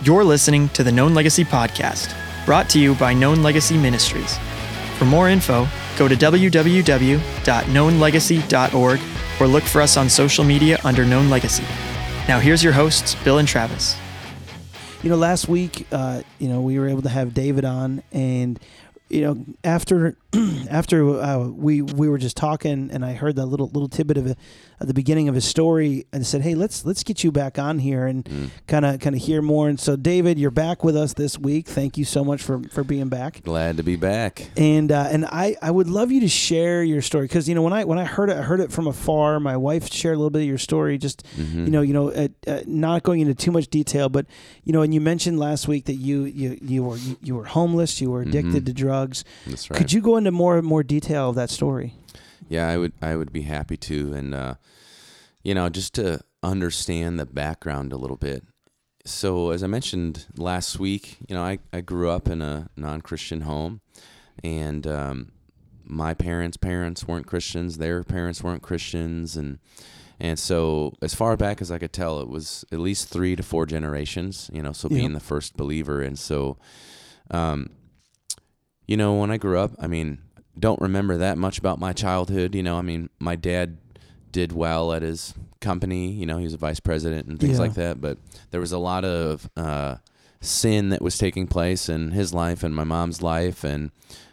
You're listening to the Known Legacy Podcast, brought to you by Known Legacy Ministries. For more info, go to www.knownlegacy.org or look for us on social media under Known Legacy. Now, here's your hosts, Bill and Travis. You know, last week, uh, you know, we were able to have David on, and you know, after after uh, we we were just talking, and I heard that little little tidbit of it at the beginning of his story, and said, "Hey, let's let's get you back on here and kind of kind of hear more." And so, David, you're back with us this week. Thank you so much for for being back. Glad to be back. And uh, and I, I would love you to share your story because you know when I when I heard it I heard it from afar. My wife shared a little bit of your story, just Mm-hmm. you know you know uh, uh, not going into too much detail, but you know and you mentioned last week that you you you were you, you were homeless, you were addicted to drugs. That's right. Could you go into more more detail of that story? Yeah, I would. I would be happy to, and uh, you know, just to understand the background a little bit. So, as I mentioned last week, you know, I, I grew up in a non-Christian home, and um, my parents' parents weren't Christians. Their parents weren't Christians, and and so as far back as I could tell, it was at least three to four generations. You know, so Yeah. being the first believer, and so, um, you know, when I grew up, I mean, don't remember that much about my childhood. You know, I mean, my dad did well at his company. You know, he was a vice president and things Yeah. like that. But there was a lot of uh, sin that was taking place in his life and my mom's life, and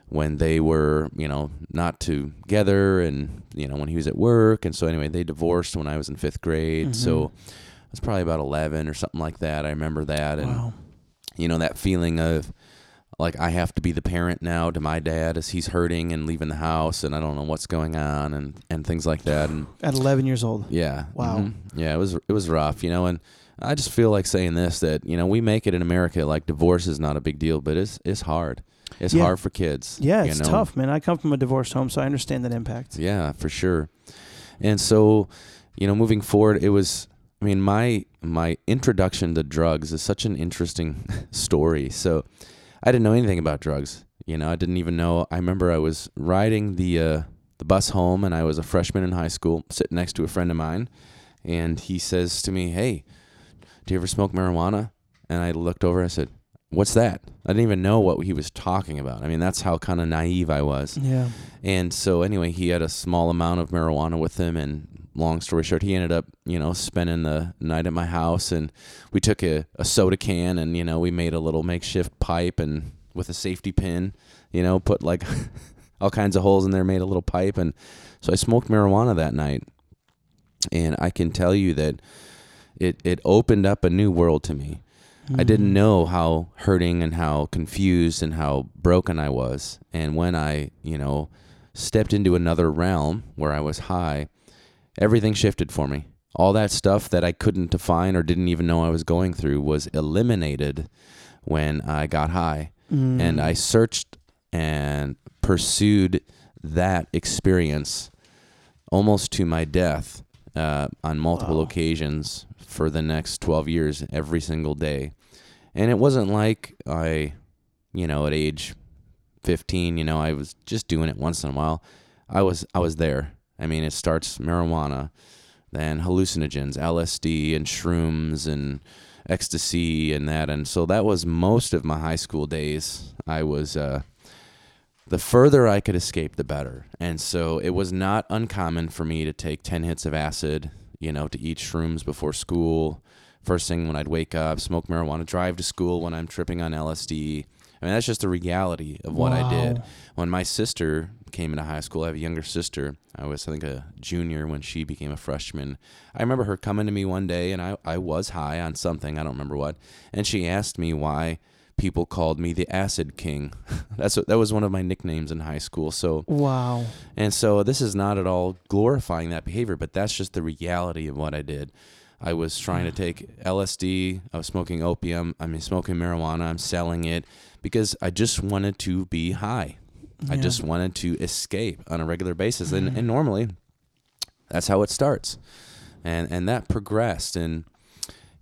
when they were, you know, not together, and you know, when he was at work, and so anyway, they divorced when I was in fifth grade. So I was probably about eleven or something like that. I remember that, and Wow. you know that feeling of like I have to be the parent now to my dad as he's hurting and leaving the house and I don't know what's going on and and things like that and At 11 years old. yeah Wow. mhm. yeah it was it was rough you know and I just feel like saying this that you know we make it in America like divorce is not a big deal but it's it's hard it's Yeah. hard for kids Yeah, it's know? tough, man. I come from a divorced home, so I understand that impact. Yeah, for sure. And so, you know, moving forward, it was. I mean, my my introduction to drugs is such an interesting story. So, I didn't know anything about drugs. You know, I didn't even know. I remember I was riding the uh, the bus home, and I was a freshman in high school, sitting next to a friend of mine, and he says to me, "Hey, do you ever smoke marijuana?" And I looked over. And I said, "What's that?" I didn't even know what he was talking about. I mean, that's how kind of naive I was. Yeah. And so anyway, he had a small amount of marijuana with him and long story short, he ended up, you know, spending the night at my house and we took a, a soda can and, you know, we made a little makeshift pipe and with a safety pin, you know, put like all kinds of holes in there, made a little pipe and so I smoked marijuana that night. And I can tell you that it it opened up a new world to me. I hmm. didn't know how hurting and how confused and how broken I was. And when I, you know, stepped into another realm where I was high, everything shifted for me. All that stuff that I couldn't define or didn't even know I was going through was eliminated when I got high. And I searched and pursued that experience almost to my death uh, on multiple occasions for the next 12 years every single day. And it wasn't like I, you know, at age 15, you know, I was just doing it once in a while. I was I was there. I mean, it starts marijuana, then hallucinogens, LSD and shrooms and ecstasy and that and so that was most of my high school days. I was uh the further I could escape, the better. And so it was not uncommon for me to take 10 hits of acid, you know, to eat shrooms before school. First thing when I'd wake up, smoke marijuana, drive to school when I'm tripping on LSD. I mean, that's just the reality of what I did. When my sister came into high school, I have a younger sister. I was, I think, a junior when she became a freshman. I remember her coming to me one day, and I, I was high on something. I don't remember what. And she asked me why people called me the Acid King. That's what, that was one of my nicknames in high school. So Wow. and so this is not at all glorifying that behavior, but that's just the reality of what I did. I was trying to take LSD, I was smoking opium, I mean smoking marijuana, I'm selling it because I just wanted to be high. I just wanted to escape on a regular basis. And and normally that's how it starts. And and that progressed and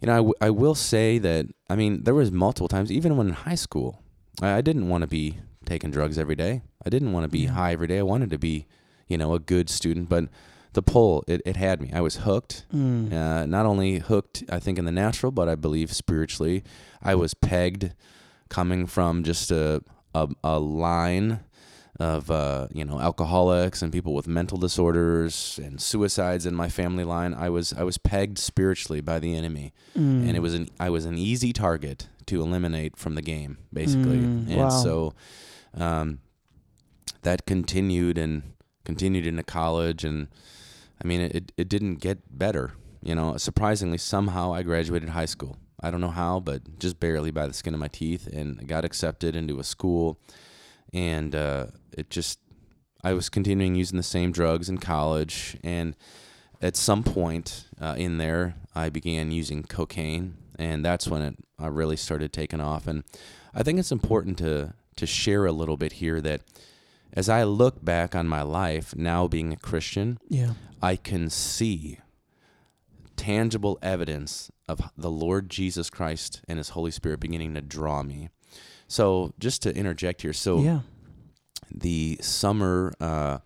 you know, I, w- I will say that I mean there was multiple times even when in high school I, I didn't want to be taking drugs every day. I didn't want to be high every day. I wanted to be, you know, a good student, but the pull it, it had me. I was hooked. Mm. Uh, not only hooked, I think in the natural, but I believe spiritually. I was pegged, coming from just a a, a line of uh, you know alcoholics and people with mental disorders and suicides in my family line. I was I was pegged spiritually by the enemy, Mm. and it was an I was an easy target to eliminate from the game, basically. Mm, and wow. so um, that continued and continued into college, and I mean it it didn't get better. You know, surprisingly, somehow I graduated high school. I don't know how, but just barely by the skin of my teeth, and I got accepted into a school, and uh, it just I was continuing using the same drugs in college, and at some point uh, in there, I began using cocaine, and that's when it I really started taking off. And I think it's important to to share a little bit here that as I look back on my life now, being a Christian, Yeah. I can see tangible evidence of the Lord Jesus Christ and His Holy Spirit beginning to draw me. So, just to interject here, so yeah. the summer uh,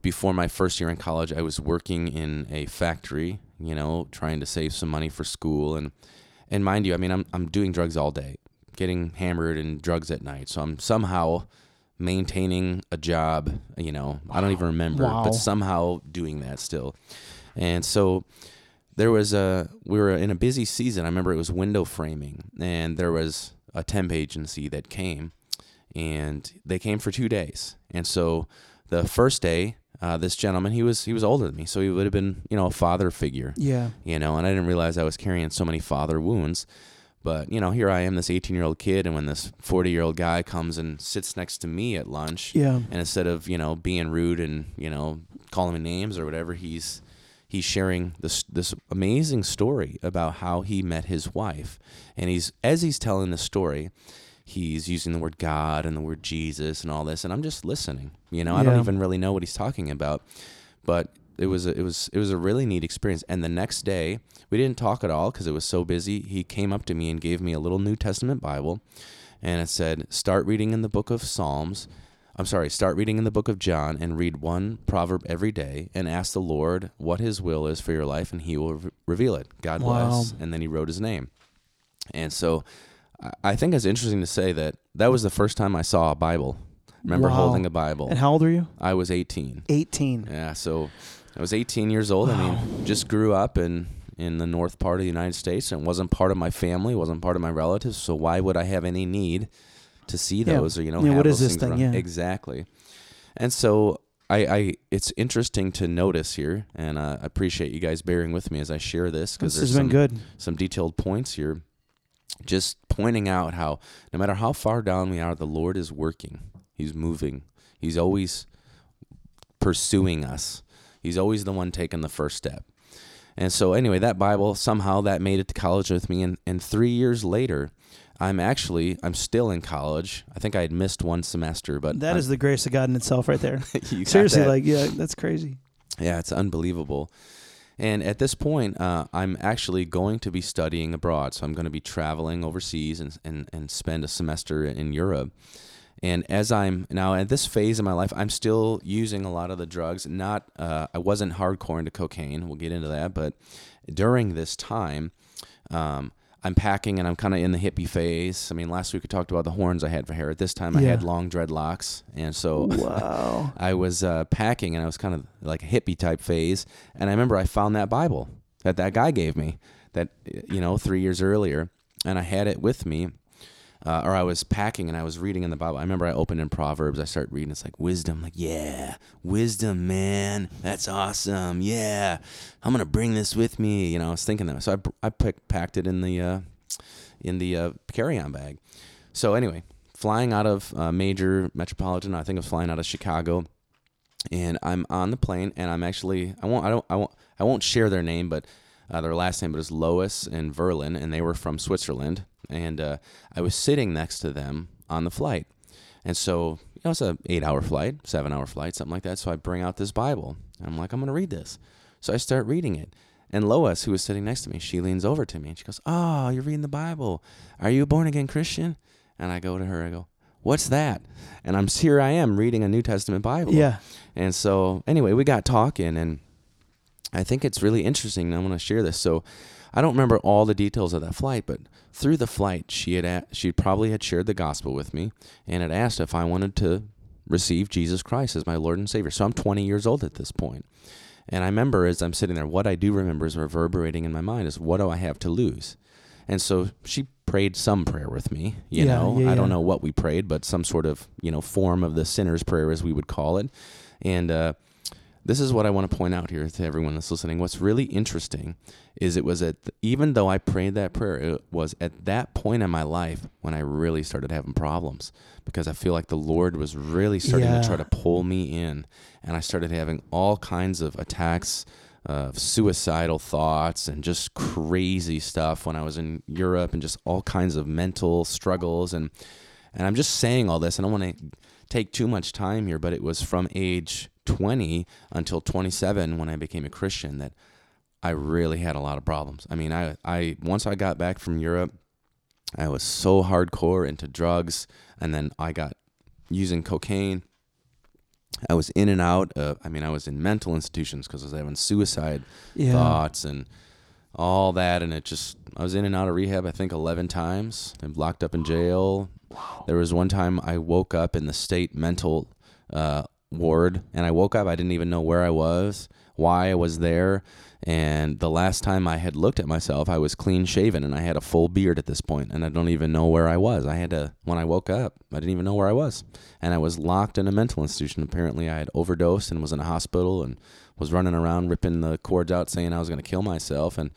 before my first year in college, I was working in a factory, you know, trying to save some money for school, and and mind you, I mean, I'm I'm doing drugs all day, getting hammered and drugs at night, so I'm somehow maintaining a job. You know, I don't even remember, Wow. but somehow doing that still, and so there was a we were in a busy season. I remember it was window framing, and there was a temp agency that came, and they came for two days. And so the first day, uh, this gentleman he was he was older than me, so he would have been you know a father figure, Yeah. you know. And I didn't realize I was carrying so many father wounds. But you know, here I am, this 18 year old kid, and when this 40 year old guy comes and sits next to me at lunch, Yeah. and instead of you know being rude and you know calling me names or whatever, he's he's sharing this this amazing story about how he met his wife, and he's as he's telling the story, he's using the word God and the word Jesus and all this, and I'm just listening. You know, I don't even really know what he's talking about, but it was a, it was it was a really neat experience. And the next day, we didn't talk at all because it was so busy. He came up to me and gave me a little New Testament Bible, and it said, "Start reading in the book of Psalms." I'm sorry, start reading in the book of John and read one proverb every day and ask the Lord what his will is for your life and he will re- reveal it. God Wow. bless. And then he wrote his name. And so I- think it's interesting to say that that was the first time I saw a Bible. Remember Wow. holding a Bible. And how old are you? I was 18. 18. Yeah, so I was 18 years old. I mean, just grew up in in the north part of the United States and wasn't part of my family, wasn't part of my relatives. So why would I have any need to see Yeah. those or you know? Yeah, what is this thing? around? Yeah. exactly. And so I, I, it's interesting to notice here, and uh, I appreciate you guys bearing with me as I share this because there's has been some good. some detailed points here. Just pointing out how no matter how far down we are, the Lord is working. He's moving. He's always pursuing us. He's always the one taking the first step. And so anyway, that Bible somehow that made it to college with me and, and three years later, I'm actually I'm still in college. I think I had missed one semester, but That is the grace of God in itself, right there. Seriously, like, yeah, that's crazy. Yeah, it's unbelievable. And at this point, uh, I'm actually going to be studying abroad. So I'm going to be traveling overseas and, and, and spend a semester in Europe. And as I'm now at this phase of my life, I'm still using a lot of the drugs. Not, uh, I wasn't hardcore into cocaine. We'll get into that. But during this time, um, I'm packing and I'm kind of in the hippie phase. I mean, last week we talked about the horns I had for hair. At this time, I had long dreadlocks. And so Wow. I was uh, packing and I was kind of like a hippie type phase. And I remember I found that Bible that that guy gave me that, you know, three years earlier. And I had it with me. Uh, or I was packing and I was reading in the Bible. I remember I opened in Proverbs. I start reading. It's like wisdom. Like, yeah, wisdom, man. That's awesome. Yeah, I'm gonna bring this with me. You know, I was thinking that. So I, I packed it in the uh, in the uh, carry-on bag. So anyway, flying out of uh, major metropolitan. I think I was flying out of Chicago, and I'm on the plane, and I'm actually I won't I don't I won't I won't share their name, but uh, their last name was Lois and Verlin, and they were from Switzerland, and uh, I was sitting next to them on the flight, and so you know it's a eight hour flight, seven hour flight, something like that. So I bring out this Bible, and I'm like I'm gonna read this, so I start reading it. And Lois, who was sitting next to me, she leans over to me and she goes, "Oh, you're reading the Bible. Are you a born again Christian?" And I go to her, I go, "What's that?" And I'm here. I am reading a New Testament Bible. Yeah. And so, anyway, we got talking, and I think it's really interesting. and I want to share this. So, I don't remember all the details of that flight, but through the flight, she had a- she probably had shared the gospel with me and had asked if I wanted to receive Jesus Christ as my Lord and Savior. So I'm 20 years old at this point. And I remember as I'm sitting there, what I do remember is reverberating in my mind is what do I have to lose? And so she prayed some prayer with me. You Yeah, know, yeah, I don't yeah. know what we prayed, but some sort of you know form of the sinner's prayer, as we would call it. And uh, this is what I want to point out here to everyone that's listening. What's really interesting is it was at even though I prayed that prayer, it was at that point in my life when I really started having problems because I feel like the Lord was really starting Yeah. to try to pull me in, and I started having all kinds of attacks of suicidal thoughts and just crazy stuff when I was in Europe and just all kinds of mental struggles and and I'm just saying all this. I don't want to take too much time here, but it was from age 20 until 27 when I became a Christian that I really had a lot of problems. I mean, I, I once I got back from Europe, I was so hardcore into drugs, and then I got using cocaine. I was in and out. Of, I mean, I was in mental institutions because I was having suicide Yeah. thoughts and all that, and it just I was in and out of rehab. I think eleven times. I'm locked up in jail. There was one time I woke up in the state mental uh, ward, and I woke up. I didn't even know where I was, why I was there, and the last time I had looked at myself, I was clean shaven and I had a full beard at this point, and I don't even know where I was. I had to when I woke up, I didn't even know where I was, and I was locked in a mental institution. Apparently, I had overdosed and was in a hospital and was running around ripping the cords out, saying I was going to kill myself, and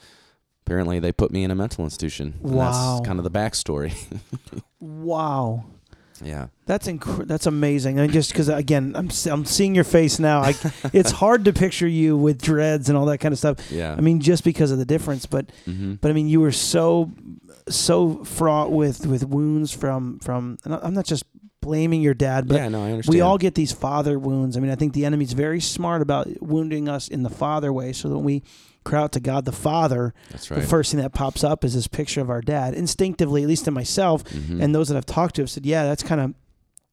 apparently they put me in a mental institution. And Wow. that's kind of the backstory. Wow. Yeah. That's inc- that's amazing. And just because again, I'm I'm seeing your face now. I, it's hard to picture you with dreads and all that kind of stuff. Yeah. I mean, just because of the difference, but hmm but I mean, you were so so fraught with with wounds from from. I'm not just blaming your dad, but yeah, no, I understand. we all get these father wounds. I mean, I think the enemy's very smart about wounding us in the father way, so that when we cry out to God the Father, That's the first thing that pops up is this picture of our dad. Instinctively, at least in myself, Mhm. and those that I've talked to have said, yeah, that's kind of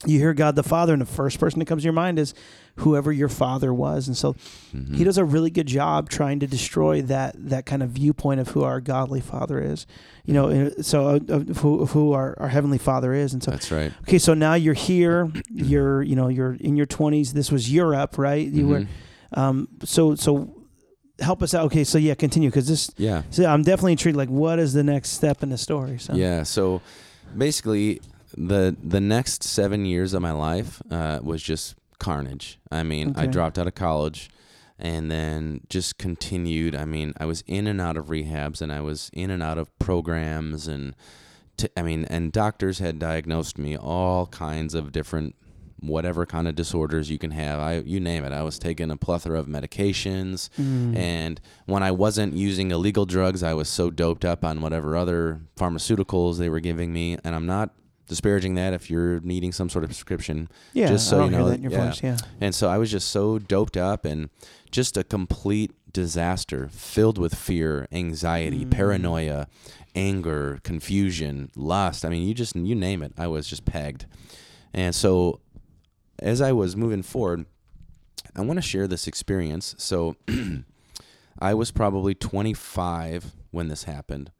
you hear God the Father, and the first person that comes to your mind is whoever your father was, and so Mhm. he does a really good job trying to destroy that that kind of viewpoint of who our godly Father is, you know. and So uh, of who, of who our, our heavenly Father is, and so That's right. okay, so now you're here, you're you know you're in your twenties. This was Europe, right? You were Mhm. um, so so help us out. Okay, so yeah, continue because this. Yeah. So I'm definitely intrigued. Like, what is the next step in the story? So Yeah. So basically, the the next seven years of my life uh, was just carnage. I mean, I dropped out of college, and then just continued. I mean, I was in and out of rehabs, and I was in and out of programs, and t- I mean, and doctors had diagnosed me all kinds of different whatever kind of disorders you can have. I you name it. I was taking a plethora of medications. Mm. And when I wasn't using illegal drugs, I was so doped up on whatever other pharmaceuticals they were giving me. And I'm not disparaging that if you're needing some sort of prescription. yeah, just so I you don't know, hear that in your yeah. voice. Yeah. And so I was just so doped up and just a complete disaster filled with fear, anxiety, Mm. paranoia, anger, confusion, lust. I mean, you just, you name it. I was just pegged. And so as I was moving forward, I want to share this experience. So I was probably 25 when this happened.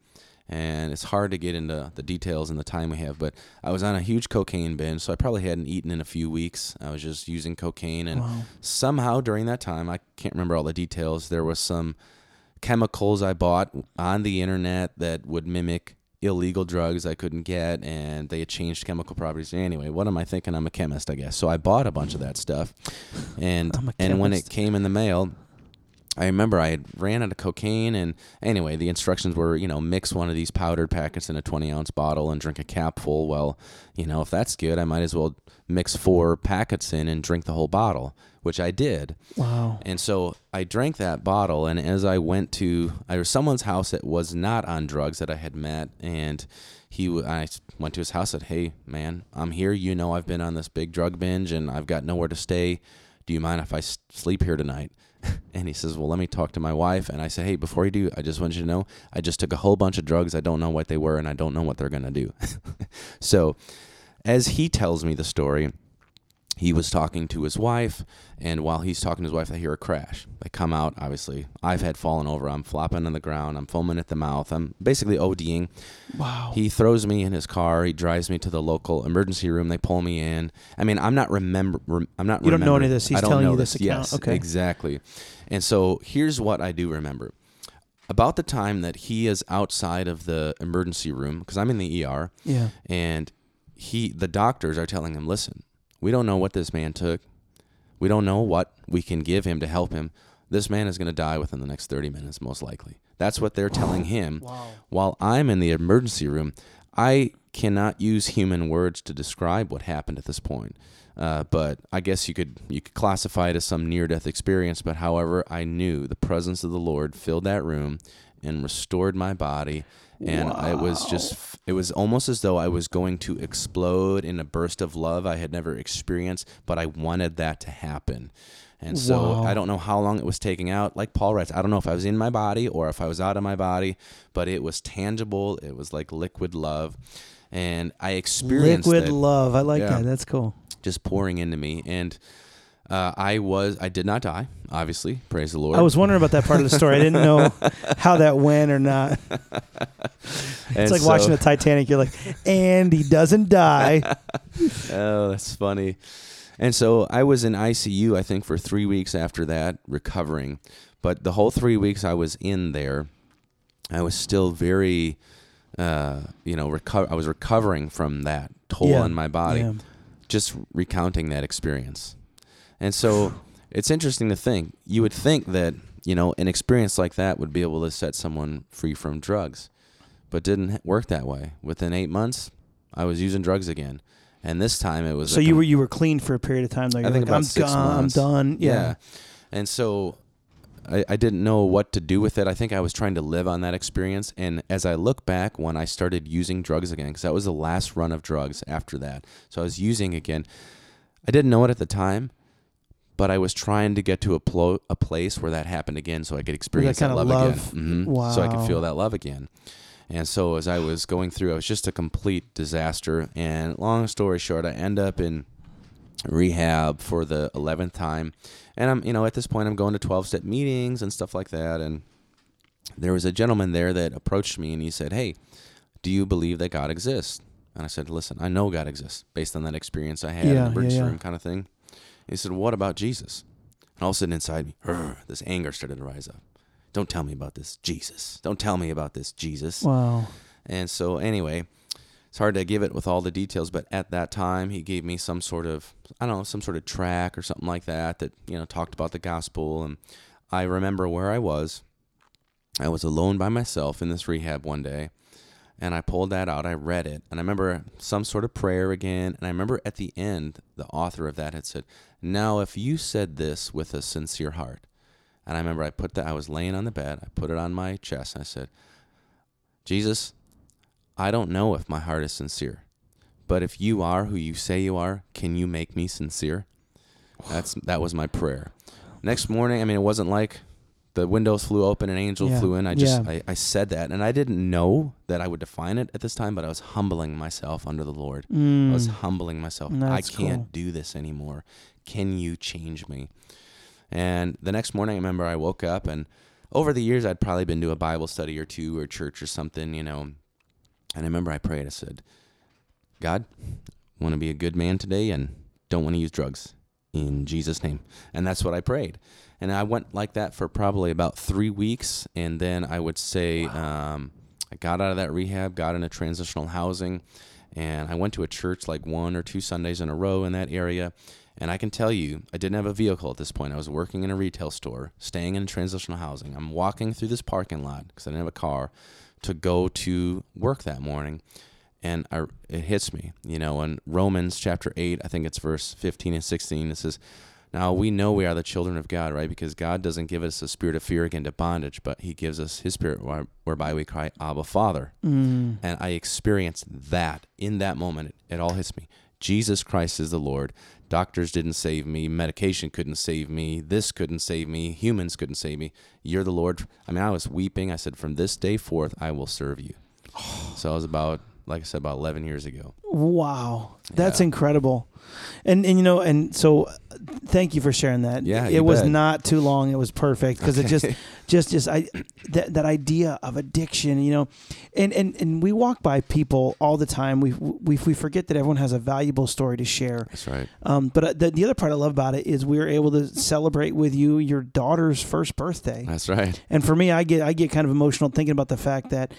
And it's hard to get into the details in the time we have, but I was on a huge cocaine binge, so I probably hadn't eaten in a few weeks. I was just using cocaine, and Wow. somehow during that time, I can't remember all the details, there was some chemicals I bought on the internet that would mimic illegal drugs I couldn't get, and they had changed chemical properties. Anyway, what am I thinking? I'm a chemist, I guess. So I bought a bunch of that stuff, and and when it came in the mail, I remember I had ran out of cocaine, and anyway, the instructions were, you know, mix one of these powdered packets in a 20 ounce bottle and drink a capful. Well, you know, if that's good, I might as well mix four packets in and drink the whole bottle, which I did. Wow. And so I drank that bottle, and as I went to, I was someone's house that was not on drugs that I had met, and he, I went to his house. And said, "Hey, man, I'm here. You know, I've been on this big drug binge, and I've got nowhere to stay. Do you mind if I sleep here tonight?" And he says, "Well, let me talk to my wife." And I said, "Hey, before you do, I just want you to know, I just took a whole bunch of drugs. I don't know what they were, and I don't know what they're gonna do." so, as he tells me the story, he was talking to his wife, and while he's talking to his wife, I hear a crash. I come out, obviously. I've had fallen over. I'm flopping on the ground. I'm foaming at the mouth. I'm basically ODing. Wow. He throws me in his car. He drives me to the local emergency room. They pull me in. I mean, I'm not remember. Rem, I'm not. You don't know any of this. He's telling you this account. Yes, Okay. exactly. And so here's what I do remember. About the time that he is outside of the emergency room, because I'm in the ER, yeah. and he, the doctors are telling him, "Listen, we don't know what this man took. We don't know what we can give him to help him. This man is going to die within the next 30 minutes, most likely." That's what they're telling him Wow. while I'm in the emergency room, I cannot use human words to describe what happened at this point. Uh, but I guess you could you could classify it as some near death experience. But however, I knew the presence of the Lord filled that room and restored my body, and it was just it was almost as though I was going to explode in a burst of love I had never experienced. But I wanted that to happen. And so Wow. I don't know how long it was taking out. Like Paul writes, I don't know if I was in my body or if I was out of my body, but it was tangible. It was like liquid love. And I experienced Liquid that love. I like Yeah. that. That's cool. just pouring into me. And uh, I was, I did not die, obviously. Praise the Lord. I was wondering about that part of the story. I didn't know how that went or not. And It's like so- watching the Titanic. You're like, and he doesn't die. Oh, that's funny. And so I was in ICU, I think, for three weeks after that, recovering. But the whole three weeks I was in there, I was still very, uh, you know, reco- I was recovering from that toll Yeah. on my body, Yeah. just recounting that experience. And so it's interesting to think. You would think that, you know, an experience like that would be able to set someone free from drugs, but didn't work that way. Within eight months, I was using drugs again. And this time it was So a you were you were clean for a period of time though. You're I think like, about I'm six gone. months. I'm done. Yeah. And so I, I didn't know what to do with it. I think I was trying to live on that experience. And as I look back when I started using drugs again, because that was the last run of drugs after that. So I was using again. I didn't know it at the time, but I was trying to get to a, plo- a place where that happened again so I could experience that, kinda love, love. again. Mhm. So I could feel that love again. And so as I was going through, it was just a complete disaster. And long story short, I end up in rehab for the 11th time. And I'm, you know, at this point, I'm going to 12 step meetings and stuff like that. And there was a gentleman there that approached me and he said, Hey, do you believe that God exists? And I said, Listen, I know God exists based on that experience I had in the emergency yeah, yeah. room kind of thing. He said, What about Jesus? And all of a sudden inside me, this anger started to rise up. Don't tell me about this Jesus. Don't tell me about this Jesus. Wow. And so, anyway, it's hard to give it with all the details, but at that time, he gave me some sort of, I don't know, some sort of track or something like that that, you know, talked about the gospel. And I remember where I was. I was alone by myself in this rehab one day, and I pulled that out. I read it, and I remember some sort of prayer again. And I remember at the end, the author of that had said, Now, if you said this with a sincere heart, and I remember I put that, I was laying on the bed, I put it on my chest, and I said, Jesus, I don't know if my heart is sincere, but if you are who you say you are, can you make me sincere? That's that was my prayer. Next morning, I mean, it wasn't like the windows flew open and an angel Yeah, flew in. I just yeah. I, I said that, and I didn't know that I would define it at this time, but I was humbling myself under the Lord. I was Mm. humbling myself. I can't cool. do this anymore. Can you change me? And the next morning, I remember I woke up, and over the years, I'd probably been to a Bible study or two or church or something, you know. And I remember I prayed. I said, God, want to be a good man today and don't want to use drugs in Jesus' name. And that's what I prayed. And I went like that for probably about three weeks. And then I would say, um, I got out of that rehab, got into transitional housing, and I went to a church like one or two Sundays in a row in that area. And I can tell you, I didn't have a vehicle at this point. I was working in a retail store, staying in transitional housing. I'm walking through this parking lot because I didn't have a car to go to work that morning. And I, it hits me, you know, in Romans chapter 8, I think it's verse 15 and 16, it says, Now we know we are the children of God, right? Because God doesn't give us a spirit of fear again to bondage, but He gives us His spirit whereby we cry, Abba, Father. Mm. And I experienced that in that moment. It, it all hits me. Jesus Christ is the Lord. Doctors didn't save me. Medication couldn't save me. This couldn't save me. Humans couldn't save me. You're the Lord. I mean, I was weeping. I said, From this day forth, I will serve you. So I was about like I said, about 11 years ago. Wow, that's Yeah. incredible. And and you know, and so uh, thank you for sharing that. Yeah, it was bet. not too long. It was perfect because it just just just I that that idea of addiction, you know, and and and we walk by people all the time. We we we forget that everyone has a valuable story to share. That's right. Um, but uh, the, the other part I love about it is we were able to celebrate with you your daughter's first birthday. That's right. And for me, I get I get kind of emotional thinking about the fact that,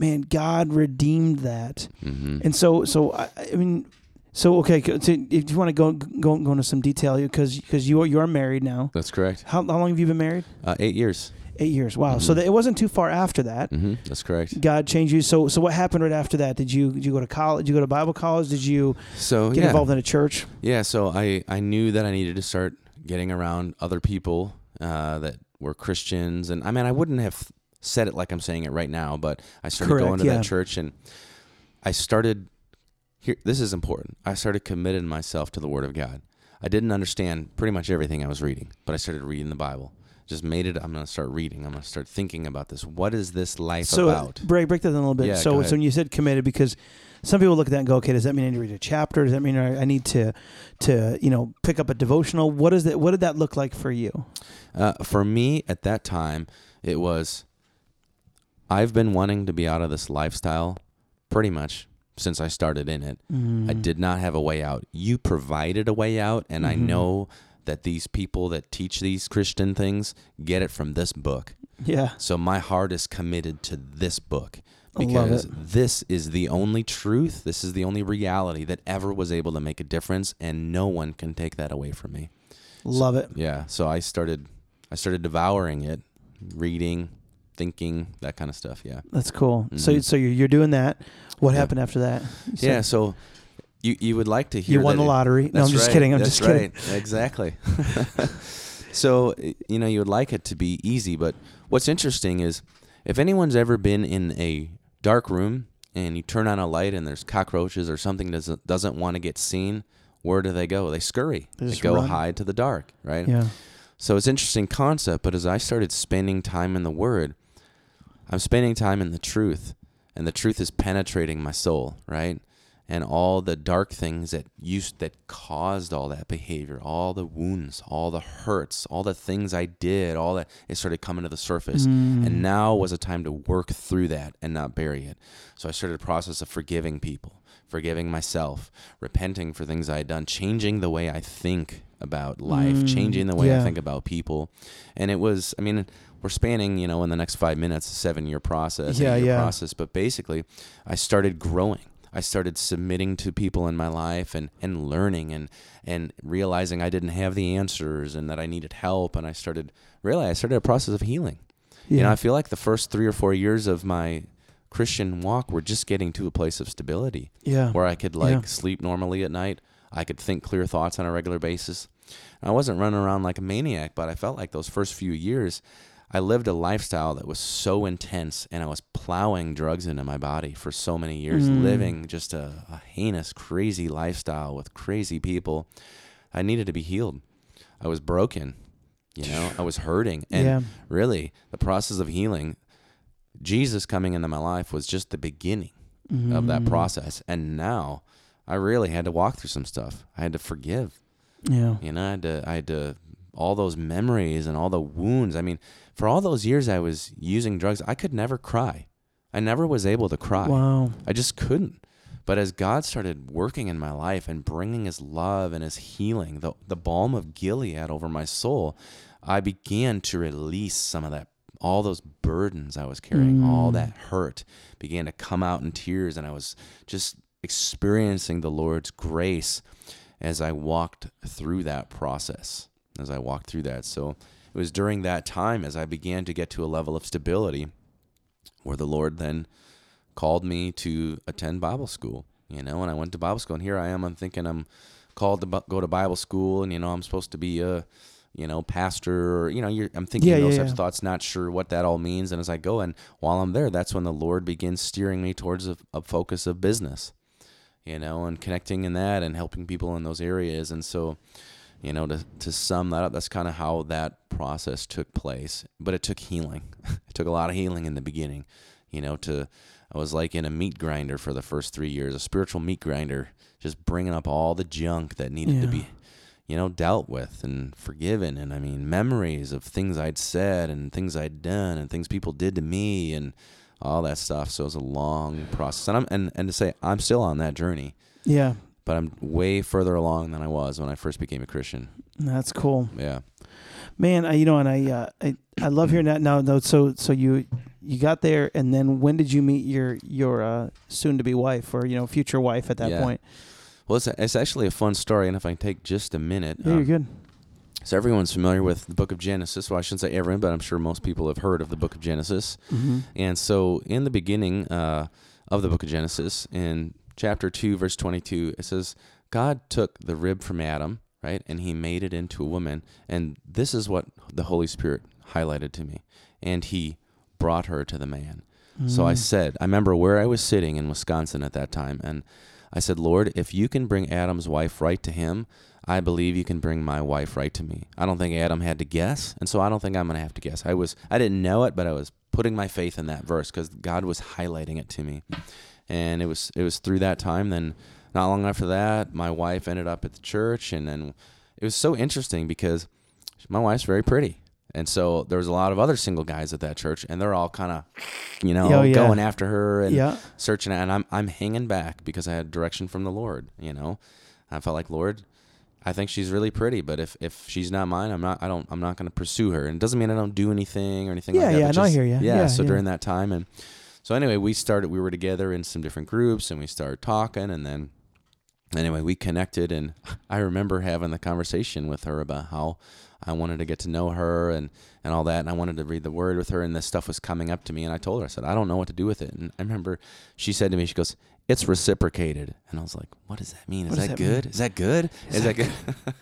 man, God redeemed that. hmm And so so I, I mean, so okay, so if you want to go go go into some detail because because you are you are married now. That's correct. How, how long have you been married? Uh, eight years. Eight years. Wow. So Mhm. that it wasn't too far after that. hmm That's correct. God changed you. So so what happened right after that? Did you did you go to college? Did you go to Bible college? Did you So get yeah, involved in a church? yeah. So I I knew that I needed to start getting around other people uh, that were Christians, and I mean I wouldn't have said it like I'm saying it right now, but I started Correct, going to yeah. that church, and I started. Here, this is important. I started committing myself to the Word of God. I didn't understand pretty much everything I was reading, but I started reading the Bible. Just made it. I'm going to start reading. I'm going to start thinking about this. What is this life So about? break break that down a little bit. Yeah, so so when you said committed, because some people look at that and go, okay, does that mean I need to read a chapter? Does that mean I, I need to to you know pick up a devotional? What is that? What did that look like for you? Uh, for me at that time, it was I've been wanting to be out of this lifestyle pretty much since I started in it. I Mm. did not have a way out. You provided a way out, and I Mhm. know that these people that teach these Christian things get it from this book. Yeah. So my heart is committed to this book because this is the only truth, this is the only reality that ever was able to make a difference, and no one can take that away from me. Love it. Yeah, so I started I started devouring it, reading, thinking, that kind of stuff, yeah. That's cool. So Mhm. so you're, you're doing that. What Yeah. happened after that? Said Yeah, so you you would like to hear You won the it- lottery. No, I'm just right, kidding. I'm just kidding. right. Exactly. so you know you would like it to be easy, but what's interesting is if anyone's ever been in a dark room and you turn on a light and there's cockroaches or something doesn't doesn't want to get seen, where do they go? They scurry. They They, go run. hide to the dark, right? Yeah. So it's an interesting concept, but as I started spending time in the Word, I'm spending time in the truth, and the truth is penetrating my soul, right? And all the dark things that used that caused all that behavior, all the wounds, all the hurts, all the things I did, all that it started coming to the surface. Mm. And now was a time to work through that and not bury it. So I started a process of forgiving people, forgiving myself, repenting for things I had done, changing the way I think about life, Mm, changing the way yeah. I think about people. And it was, I mean, we're spanning, you know, in the next five minutes, a seven year process, Yeah, eight year yeah. process. But basically, I started growing. I started submitting to people in my life and, and learning and, and realizing I didn't have the answers and that I needed help. And I started, really, I started a process of healing. Yeah. You know, I feel like the first three or four years of my Christian walk were just getting to a place of stability yeah. where I could like Yeah. sleep normally at night. I could think clear thoughts on a regular basis. I wasn't running around like a maniac, but I felt like those first few years, I lived a lifestyle that was so intense and I was plowing drugs into my body for so many years, Mm. living just a, a heinous, crazy lifestyle with crazy people. I needed to be healed. I was broken. You know, I was hurting. And yeah. really, the process of healing, Jesus coming into my life was just the beginning of that Mm. process. And now I really had to walk through some stuff. I had to forgive. Yeah. You know, I had to I had to all those memories and all the wounds. I mean, for all those years I was using drugs, I could never cry. I never was able to cry. Wow. I just couldn't. But as God started working in my life and bringing His love and His healing, the, the balm of Gilead over my soul, I began to release some of that, all those burdens I was carrying, all Mm. that hurt began to come out in tears. And I was just experiencing the Lord's grace as I walked through that process, as I walked through that. So it was during that time as I began to get to a level of stability where the Lord then called me to attend Bible school. You know, and I went to Bible school, and here I am. I'm thinking I'm called to go to Bible school, and you know, I'm supposed to be a, you know, pastor, or you know, you're, I'm thinking Yeah, those yeah, types yeah. of thoughts, not sure what that all means. And as I go, and while I'm there, that's when the Lord begins steering me towards a, a focus of business, you know, and connecting in that and helping people in those areas. And so, you know, to to sum that up, that's kind of how that process took place. But it took healing. it took a lot of healing in the beginning, you know, to I was like in a meat grinder for the first three years, a spiritual meat grinder, just bringing up all the junk that needed to be, you know, dealt with and forgiven. And I mean, memories of things I'd said and things I'd done and things people did to me and all that stuff. So it was a long process. And I'm and, and to say I'm still on that journey, Yeah, but I'm way further along than I was when I first became a Christian. that's cool, Yeah. man. I, you know, and I, uh, I, I love hearing that. Now, though, so, so you, you got there, and then when did you meet your your uh, soon-to-be wife or you know future wife at that Yeah. point? Well, it's, it's actually a fun story, and if I can take just a minute. Yeah, you're um, good. So everyone's familiar with the book of Genesis. Well, I shouldn't say everyone, but I'm sure most people have heard of the book of Genesis. Mm-hmm. And so in the beginning uh, of the book of Genesis, in chapter 2, verse 22, it says, God took the rib from Adam, right, and he made it into a woman. And this is what the Holy Spirit highlighted to me. And he brought her to the man. So Mm. I said, I remember where I was sitting in Wisconsin at that time, and I said, Lord, if you can bring Adam's wife right to him, I believe you can bring my wife right to me. I don't think Adam had to guess, and so I don't think I'm going to have to guess. I was, I didn't know it, but I was putting my faith in that verse because God was highlighting it to me, and it was, it was through that time. Then, not long after that, my wife ended up at the church, and then it was so interesting because my wife's very pretty. And so there was a lot of other single guys at that church, and they're all kind of, you know, Oh, yeah. going after her and Yeah. searching. And I'm I'm hanging back because I had direction from the Lord. You know, I felt like Lord, I think she's really pretty, but if if she's not mine, I'm not. I don't. I'm not going to pursue her. And it doesn't mean I don't do anything or anything Yeah, like that. yeah, no, I hear ya. Yeah. Yeah, so during that time, and so anyway, we started. We were together in some different groups, and we started talking, and then anyway, we connected, and I remember having the conversation with her about how I wanted to get to know her and and all that, and I wanted to read the Word with her, and this stuff was coming up to me, and I told her, I said, I don't know what to do with it, and I remember she said to me, she goes, "It's reciprocated," and I was like, "What does that mean? Is that, that mean? good? Is that good? Is, that good?"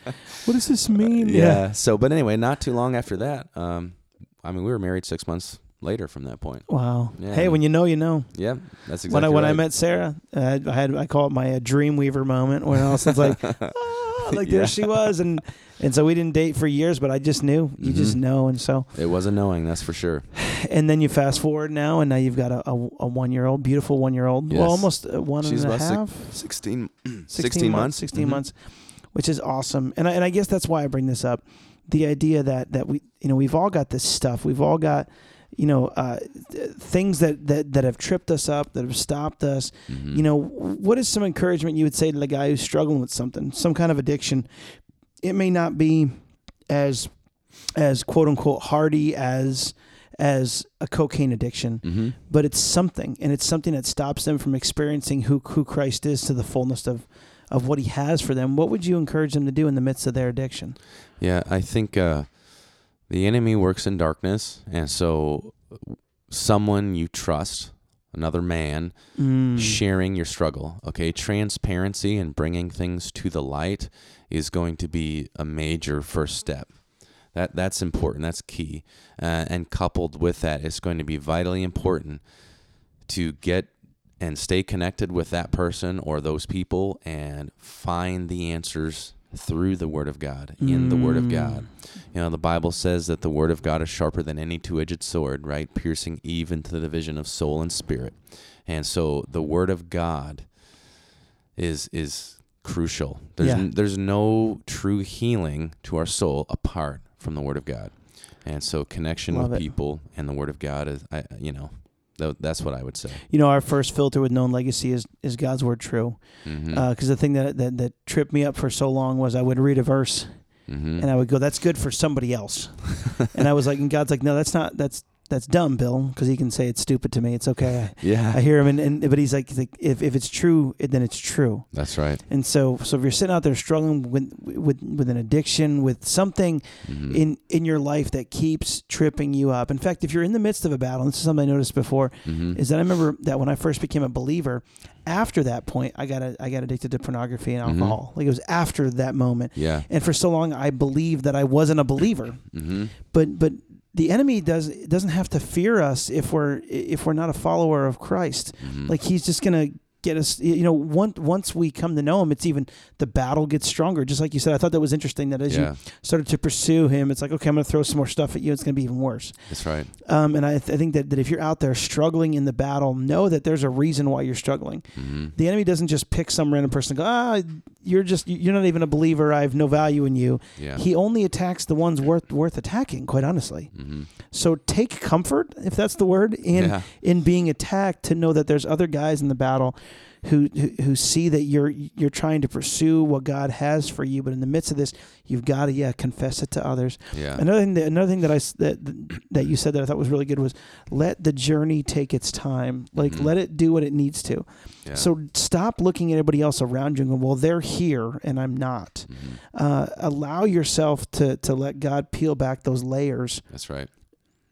What does this mean? yeah. So, but anyway, not too long after that, um, I mean, we were married six months later from that point. Wow. Yeah. Hey, when you know, you know. Yeah, that's exactly when I when I met Sarah, uh, I had I call it my uh, Dreamweaver moment when all of a sudden it's like, ah, like Yeah. there she was, and and so we didn't date for years, but I just knew. You just Mhm. know, and so It was a knowing, that's for sure. and then you fast forward now, and now you've got a, a, a one year old, beautiful one year old, Yes. well, almost uh, one She's and a six- half. 16, 16, 16 months. 16 Mhm. months, which is awesome. And I, and I guess that's why I bring this up. The idea that, that we, you know, we've all got this stuff. We've all got, you know, uh, th- things that, that, that have tripped us up, that have stopped us. Mhm. You know, what is some encouragement you would say to the guy who's struggling with something, some kind of addiction? It may not be as, as quote unquote hardy as, as a cocaine addiction, Mhm. but it's something, and it's something that stops them from experiencing who who Christ is to the fullness of of what He has for them. What would you encourage them to do in the midst of their addiction? Yeah, I think uh, the enemy works in darkness, and so someone you trust, another man, Mm. sharing your struggle. Okay, transparency and bringing things to the light is going to be a major first step. That that's important. That's key, uh, and coupled with that, it's going to be vitally important to get and stay connected with that person or those people and find the answers through the Word of God in the Word of mm. God. You know, the Bible says that the Word of God is sharper than any two edged sword, right? Piercing even to the division of soul and spirit. And so the Word of God is is crucial. There's Yeah. n- there's no true healing to our soul apart from the Word of God. And so connection Love with it. people and the Word of God is, I, you know, that's what I would say. You know, our first filter with known legacy is is God's word true? Because the thing that, that that tripped me up for so long was I would read a verse hmm and I would go, "That's good for somebody else," and I was like, and God's like, "No, that's not. That's that's dumb, Bill, because he can say it's stupid to me. It's okay. yeah, I, hear him, and, and but he's like, he's like, if if it's true, then it's true. that's right. And so, so if you're sitting out there struggling with with with an addiction, with something Mhm. in in your life that keeps tripping you up. In fact, if you're in the midst of a battle, and this is something I noticed before, Mhm. is that I remember that when I first became a believer, after that point, I got a, I got addicted to pornography and Mhm. alcohol. Like it was after that moment, yeah. and for so long, I believed that I wasn't a believer. hmm But but the enemy does doesn't have to fear us if we're if we're not a follower of Christ. hmm Like he's just gonna get us you know once once we come to know him it's even the battle gets stronger just like you said i thought that was interesting that as Yeah. you started to pursue him it's like okay i'm going to throw some more stuff at you it's going to be even worse That's right. um, and I, th- I think that, that if you're out there struggling in the battle know that there's a reason why you're struggling hmm the enemy doesn't just pick some random person and go ah you're just you're not even a believer i have no value in you Yeah. he only attacks the ones worth worth attacking quite honestly hmm so take comfort if that's the word in Yeah. in being attacked to know that there's other guys in the battle who, who who see that you're you're trying to pursue what God has for you but in the midst of this you've got to yeah confess it to others Yeah. another thing that another thing that I that that you said that I thought was really good was let the journey take its time like Mhm. let it do what it needs to yeah. so stop looking at everybody else around you and go well they're here and I'm not Mhm. uh, allow yourself to to let God peel back those layers That's right.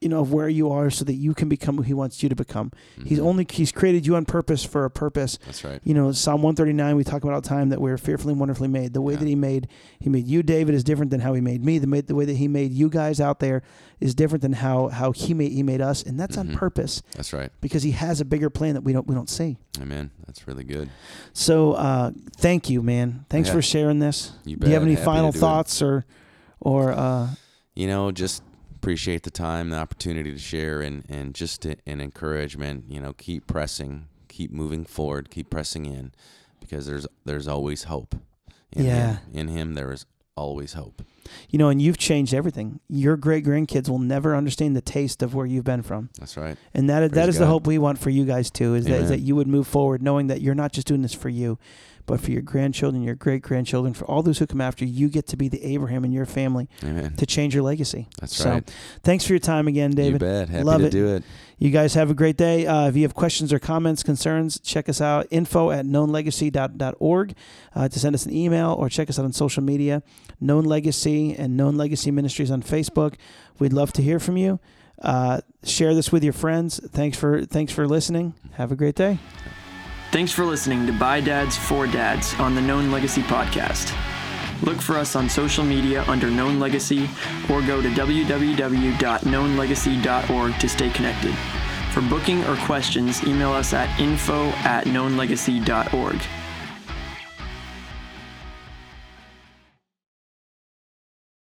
You know of where you are so that you can become who he wants you to become he's Mhm. only he's created you on purpose for a purpose That's right. you know psalm 139 we talk about all the time that we're fearfully and wonderfully made the way Yeah. that he made he made you david is different than how he made me the, the way that he made you guys out there is different than how how he made he made us and that's on Mhm. purpose That's right. because he has a bigger plan that we don't we don't see Amen. That's really good. so uh thank you man thanks Yeah. for sharing this You do you have any Happy final do it. thoughts or or uh you know, just appreciate the time, the opportunity to share, and and just a- an encouragement. You know, keep pressing, keep moving forward, keep pressing in, because there's there's always hope. In Yeah. Him. in Him there is always hope. you know and you've changed everything your great grandkids will never understand the taste of where you've been from That's right. And that is, that Praise is the hope we want for you guys too. Is that, is that you would move forward, knowing that you're not just doing this for you, but for your grandchildren, your great grandchildren, for all those who come after you. You get to be the Abraham in your family Amen. to change your legacy. That's so, right. Thanks for your time again, You David. bet. Happy Love to it. do it. You guys have a great day. Uh, if you have questions or comments, concerns, check us out. Info at knownlegacy.org uh, to send us an email or check us out on social media. Known Legacy and Known Legacy Ministries on Facebook. We'd love to hear from you. Uh, share this with your friends. Thanks for thanks for listening. Have a great day. Thanks for listening to By Dads for Dads on the Known Legacy podcast. Look for us on social media under Known Legacy or go to www.knownlegacy.org to stay connected. For booking or questions, email us at info at knownlegacy.org.